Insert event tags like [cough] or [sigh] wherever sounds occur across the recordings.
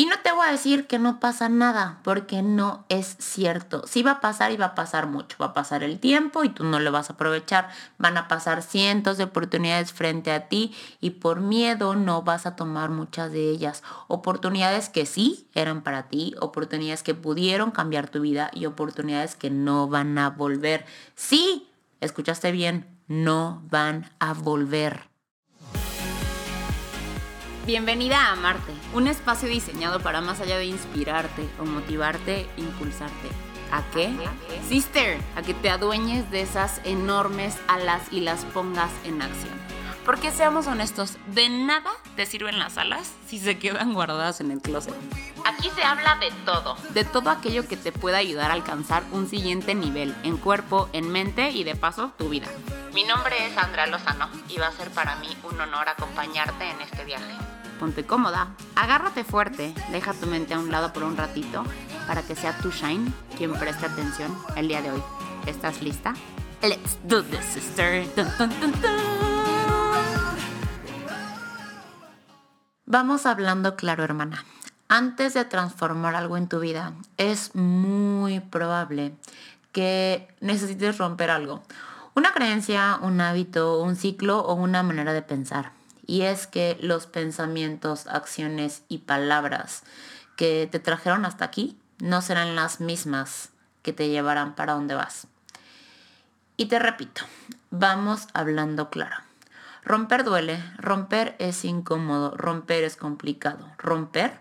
Y no te voy a decir que no pasa nada, porque no es cierto. Sí va a pasar y va a pasar mucho. Va a pasar el tiempo y tú no lo vas a aprovechar. Van a pasar cientos de oportunidades frente a ti y por miedo no vas a tomar muchas de ellas. Oportunidades que sí eran para ti, oportunidades que pudieron cambiar tu vida y oportunidades que no van a volver. Sí, escuchaste bien, no van a volver. Bienvenida a Amarte, un espacio diseñado para más allá de inspirarte o motivarte, impulsarte. ¿A qué? Sister, a que te adueñes de esas enormes alas y las pongas en acción. Porque seamos honestos, de nada te sirven las alas si se quedan guardadas en el closet. Aquí se habla de todo. De todo aquello que te pueda ayudar a alcanzar un siguiente nivel en cuerpo, en mente y de paso tu vida. Mi nombre es Andrea Lozano y va a ser para mí un honor acompañarte en este viaje. Ponte cómoda, agárrate fuerte, deja tu mente a un lado por un ratito para que sea tu Shine quien preste atención el día de hoy. ¿Estás lista? Let's do this, sister. Vamos hablando claro, hermana. Antes de transformar algo en tu vida, es muy probable que necesites romper algo una creencia, un hábito, un ciclo o una manera de pensar. Y es que los pensamientos, acciones y palabras que te trajeron hasta aquí no serán las mismas que te llevarán para donde vas. Y te repito, vamos hablando claro. Romper duele, romper es incómodo, romper es complicado, romper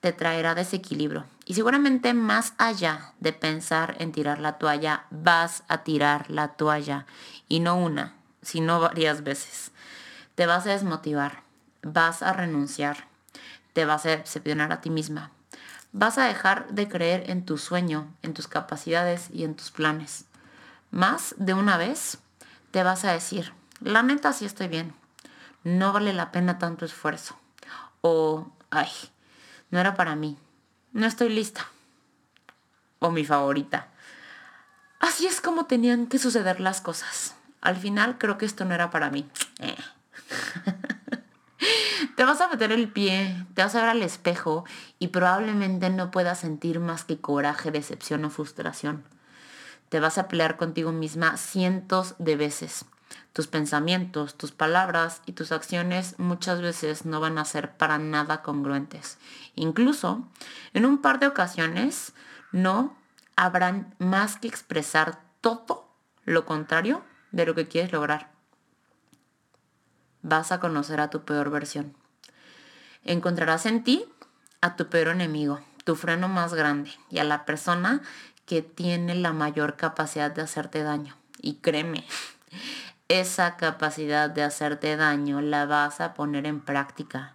te traerá desequilibrio. Y seguramente más allá de pensar en tirar la toalla, vas a tirar la toalla. Y no una, sino varias veces. Te vas a desmotivar, vas a renunciar, te vas a decepcionar a ti misma. Vas a dejar de creer en tu sueño, en tus capacidades y en tus planes. Más de una vez te vas a decir, la neta sí estoy bien, no vale la pena tanto esfuerzo. O, ay, no era para mí. No estoy lista. O mi favorita. Así es como tenían que suceder las cosas. Al final creo que esto no era para mí. Eh. [laughs] te vas a meter el pie, te vas a ver al espejo y probablemente no puedas sentir más que coraje, decepción o frustración. Te vas a pelear contigo misma cientos de veces. Tus pensamientos, tus palabras y tus acciones muchas veces no van a ser para nada congruentes. Incluso, en un par de ocasiones, no habrán más que expresar todo lo contrario de lo que quieres lograr. Vas a conocer a tu peor versión. Encontrarás en ti a tu peor enemigo, tu freno más grande y a la persona que tiene la mayor capacidad de hacerte daño. Y créeme, esa capacidad de hacerte daño la vas a poner en práctica.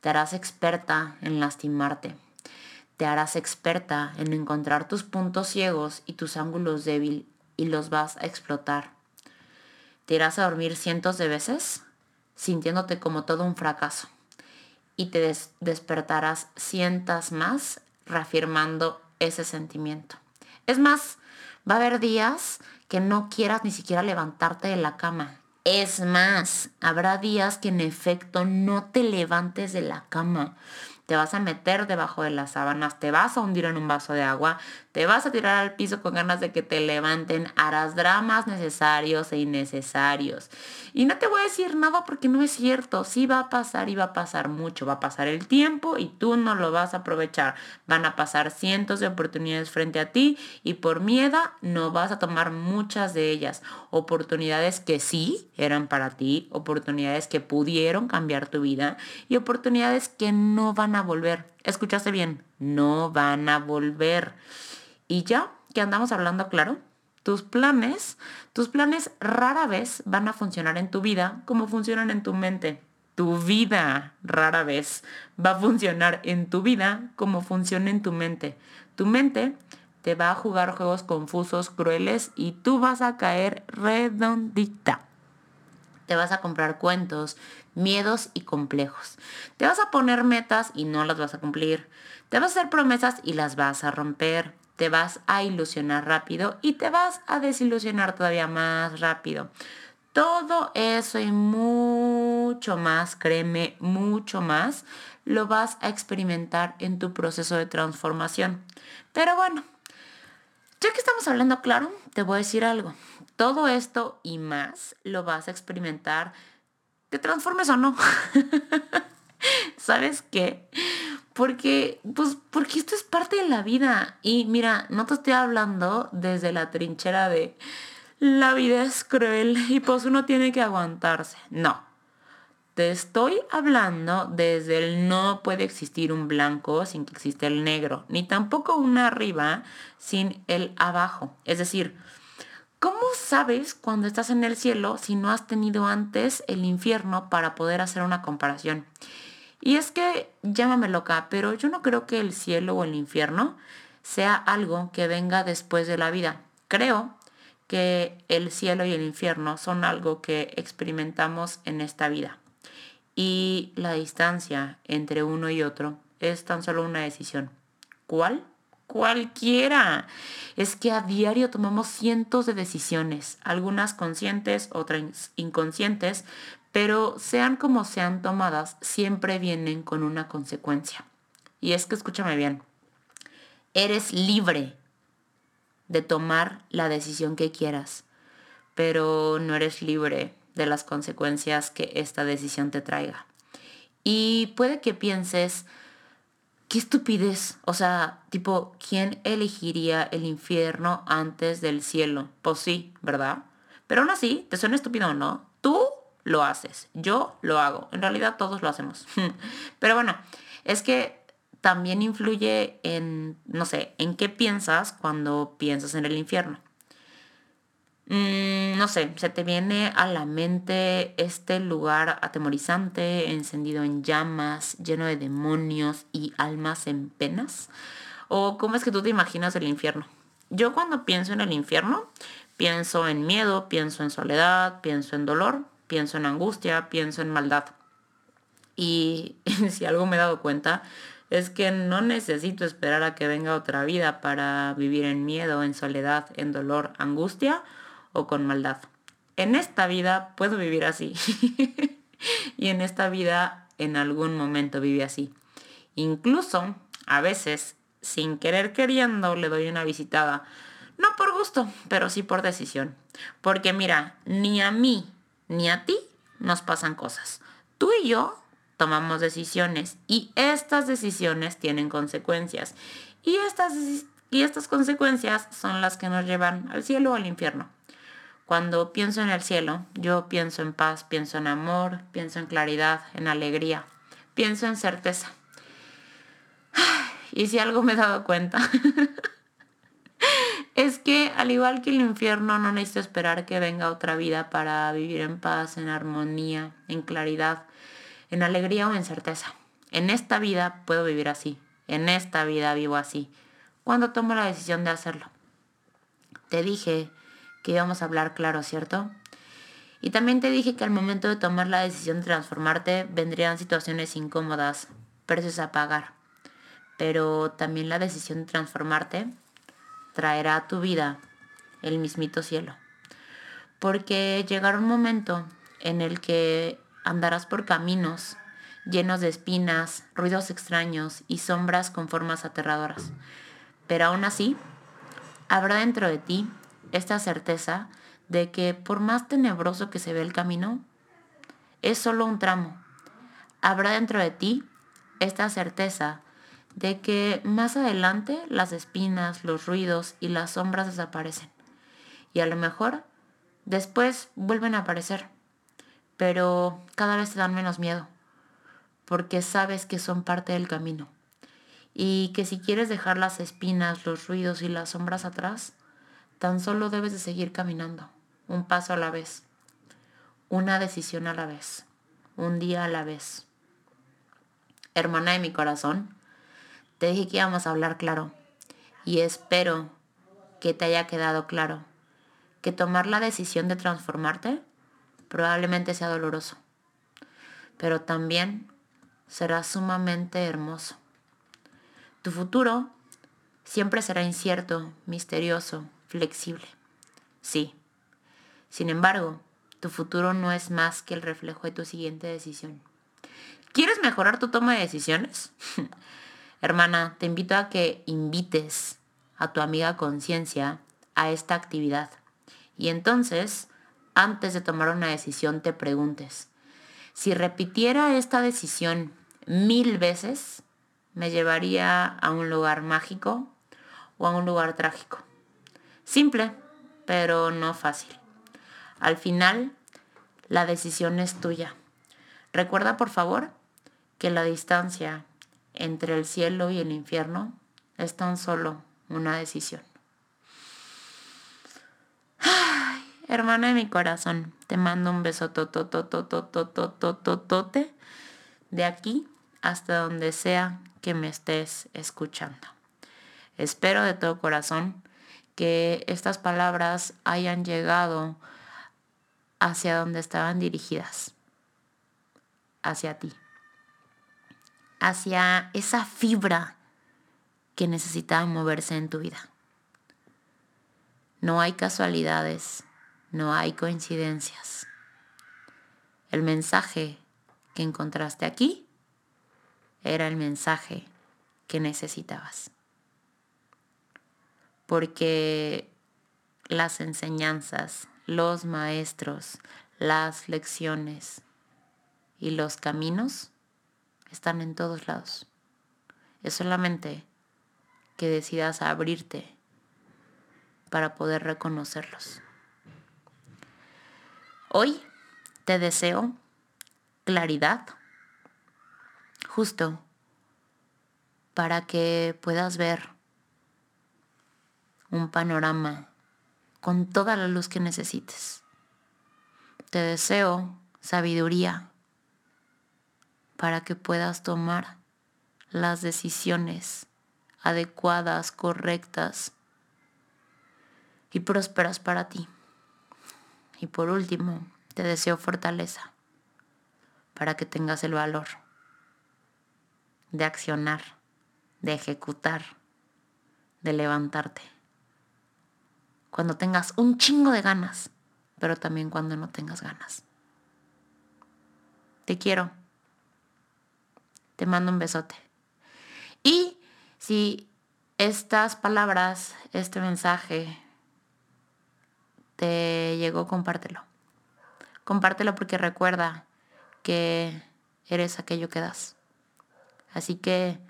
Te harás experta en lastimarte. Te harás experta en encontrar tus puntos ciegos y tus ángulos débiles y los vas a explotar. Te irás a dormir cientos de veces sintiéndote como todo un fracaso y te despertarás cientas más reafirmando ese sentimiento. Es más, va a haber días que no quieras ni siquiera levantarte de la cama. Es más, habrá días que en efecto no te levantes de la cama te vas a meter debajo de las sábanas, te vas a hundir en un vaso de agua, te vas a tirar al piso con ganas de que te levanten, harás dramas necesarios e innecesarios. Y no te voy a decir nada porque no es cierto, sí va a pasar y va a pasar mucho, va a pasar el tiempo y tú no lo vas a aprovechar. Van a pasar cientos de oportunidades frente a ti y por miedo no vas a tomar muchas de ellas. Oportunidades que sí eran para ti, oportunidades que pudieron cambiar tu vida y oportunidades que no van a volver. Escuchaste bien, no van a volver. Y ya que andamos hablando claro, tus planes, tus planes rara vez van a funcionar en tu vida como funcionan en tu mente. Tu vida rara vez va a funcionar en tu vida como funciona en tu mente. Tu mente te va a jugar juegos confusos, crueles y tú vas a caer redondita te vas a comprar cuentos, miedos y complejos. Te vas a poner metas y no las vas a cumplir. Te vas a hacer promesas y las vas a romper. Te vas a ilusionar rápido y te vas a desilusionar todavía más rápido. Todo eso y mucho más, créeme, mucho más, lo vas a experimentar en tu proceso de transformación. Pero bueno, ya que estamos hablando claro, te voy a decir algo. Todo esto y más lo vas a experimentar, te transformes o no. [laughs] ¿Sabes qué? Porque, pues, porque esto es parte de la vida. Y mira, no te estoy hablando desde la trinchera de la vida es cruel y pues uno tiene que aguantarse. No. Te estoy hablando desde el no puede existir un blanco sin que exista el negro, ni tampoco un arriba sin el abajo. Es decir, ¿cómo sabes cuando estás en el cielo si no has tenido antes el infierno para poder hacer una comparación? Y es que, llámame loca, pero yo no creo que el cielo o el infierno sea algo que venga después de la vida. Creo que el cielo y el infierno son algo que experimentamos en esta vida. Y la distancia entre uno y otro es tan solo una decisión. ¿Cuál? Cualquiera. Es que a diario tomamos cientos de decisiones, algunas conscientes, otras inconscientes, pero sean como sean tomadas, siempre vienen con una consecuencia. Y es que escúchame bien, eres libre de tomar la decisión que quieras, pero no eres libre de las consecuencias que esta decisión te traiga. Y puede que pienses, qué estupidez, o sea, tipo, ¿quién elegiría el infierno antes del cielo? Pues sí, ¿verdad? Pero aún así, ¿te suena estúpido o no? Tú lo haces. Yo lo hago. En realidad todos lo hacemos. [laughs] Pero bueno, es que también influye en, no sé, en qué piensas cuando piensas en el infierno. Mm, no sé, se te viene a la mente este lugar atemorizante, encendido en llamas, lleno de demonios y almas en penas. ¿O cómo es que tú te imaginas el infierno? Yo cuando pienso en el infierno, pienso en miedo, pienso en soledad, pienso en dolor, pienso en angustia, pienso en maldad. Y [laughs] si algo me he dado cuenta es que no necesito esperar a que venga otra vida para vivir en miedo, en soledad, en dolor, angustia o con maldad. En esta vida puedo vivir así. [laughs] y en esta vida en algún momento vive así. Incluso a veces, sin querer queriendo, le doy una visitada. No por gusto, pero sí por decisión. Porque mira, ni a mí ni a ti nos pasan cosas. Tú y yo tomamos decisiones y estas decisiones tienen consecuencias. Y estas, y estas consecuencias son las que nos llevan al cielo o al infierno. Cuando pienso en el cielo, yo pienso en paz, pienso en amor, pienso en claridad, en alegría, pienso en certeza. [sighs] Y si algo me he dado cuenta [laughs] es que al igual que el infierno no necesito esperar que venga otra vida para vivir en paz, en armonía, en claridad, en alegría o en certeza. En esta vida puedo vivir así. En esta vida vivo así. Cuando tomo la decisión de hacerlo. Te dije que íbamos a hablar claro, ¿cierto? Y también te dije que al momento de tomar la decisión de transformarte vendrían situaciones incómodas, precios a pagar. Pero también la decisión de transformarte traerá a tu vida el mismito cielo. Porque llegará un momento en el que andarás por caminos llenos de espinas, ruidos extraños y sombras con formas aterradoras. Pero aún así, habrá dentro de ti esta certeza de que por más tenebroso que se ve el camino, es solo un tramo. Habrá dentro de ti esta certeza de que más adelante las espinas, los ruidos y las sombras desaparecen. Y a lo mejor después vuelven a aparecer, pero cada vez te dan menos miedo, porque sabes que son parte del camino. Y que si quieres dejar las espinas, los ruidos y las sombras atrás, tan solo debes de seguir caminando, un paso a la vez, una decisión a la vez, un día a la vez. Hermana de mi corazón, te dije que íbamos a hablar claro y espero que te haya quedado claro que tomar la decisión de transformarte probablemente sea doloroso, pero también será sumamente hermoso. Tu futuro siempre será incierto, misterioso, flexible. Sí. Sin embargo, tu futuro no es más que el reflejo de tu siguiente decisión. ¿Quieres mejorar tu toma de decisiones? [laughs] Hermana, te invito a que invites a tu amiga conciencia a esta actividad. Y entonces, antes de tomar una decisión, te preguntes, si repitiera esta decisión mil veces, me llevaría a un lugar mágico o a un lugar trágico. Simple, pero no fácil. Al final, la decisión es tuya. Recuerda, por favor, que la distancia entre el cielo y el infierno es tan solo una decisión. Ay, hermana de mi corazón, te mando un beso tote de aquí hasta donde sea que me estés escuchando. Espero de todo corazón que estas palabras hayan llegado hacia donde estaban dirigidas, hacia ti hacia esa fibra que necesitaba moverse en tu vida. No hay casualidades, no hay coincidencias. El mensaje que encontraste aquí era el mensaje que necesitabas. Porque las enseñanzas, los maestros, las lecciones y los caminos están en todos lados. Es solamente que decidas abrirte para poder reconocerlos. Hoy te deseo claridad, justo para que puedas ver un panorama con toda la luz que necesites. Te deseo sabiduría para que puedas tomar las decisiones adecuadas, correctas y prósperas para ti. Y por último, te deseo fortaleza para que tengas el valor de accionar, de ejecutar, de levantarte. Cuando tengas un chingo de ganas, pero también cuando no tengas ganas. Te quiero. Te mando un besote. Y si estas palabras, este mensaje te llegó, compártelo. Compártelo porque recuerda que eres aquello que das. Así que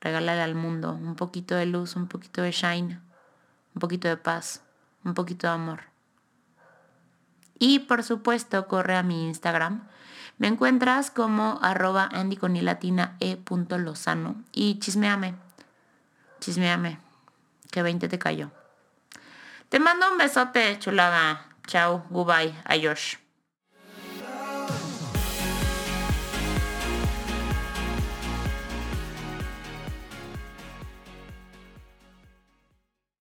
regálale al mundo un poquito de luz, un poquito de shine, un poquito de paz, un poquito de amor. Y por supuesto, corre a mi Instagram me encuentras como arroba andy con latina punto lozano y chismeame, chismeame, que 20 te cayó. Te mando un besote, chulada. Chao, goodbye, adiós.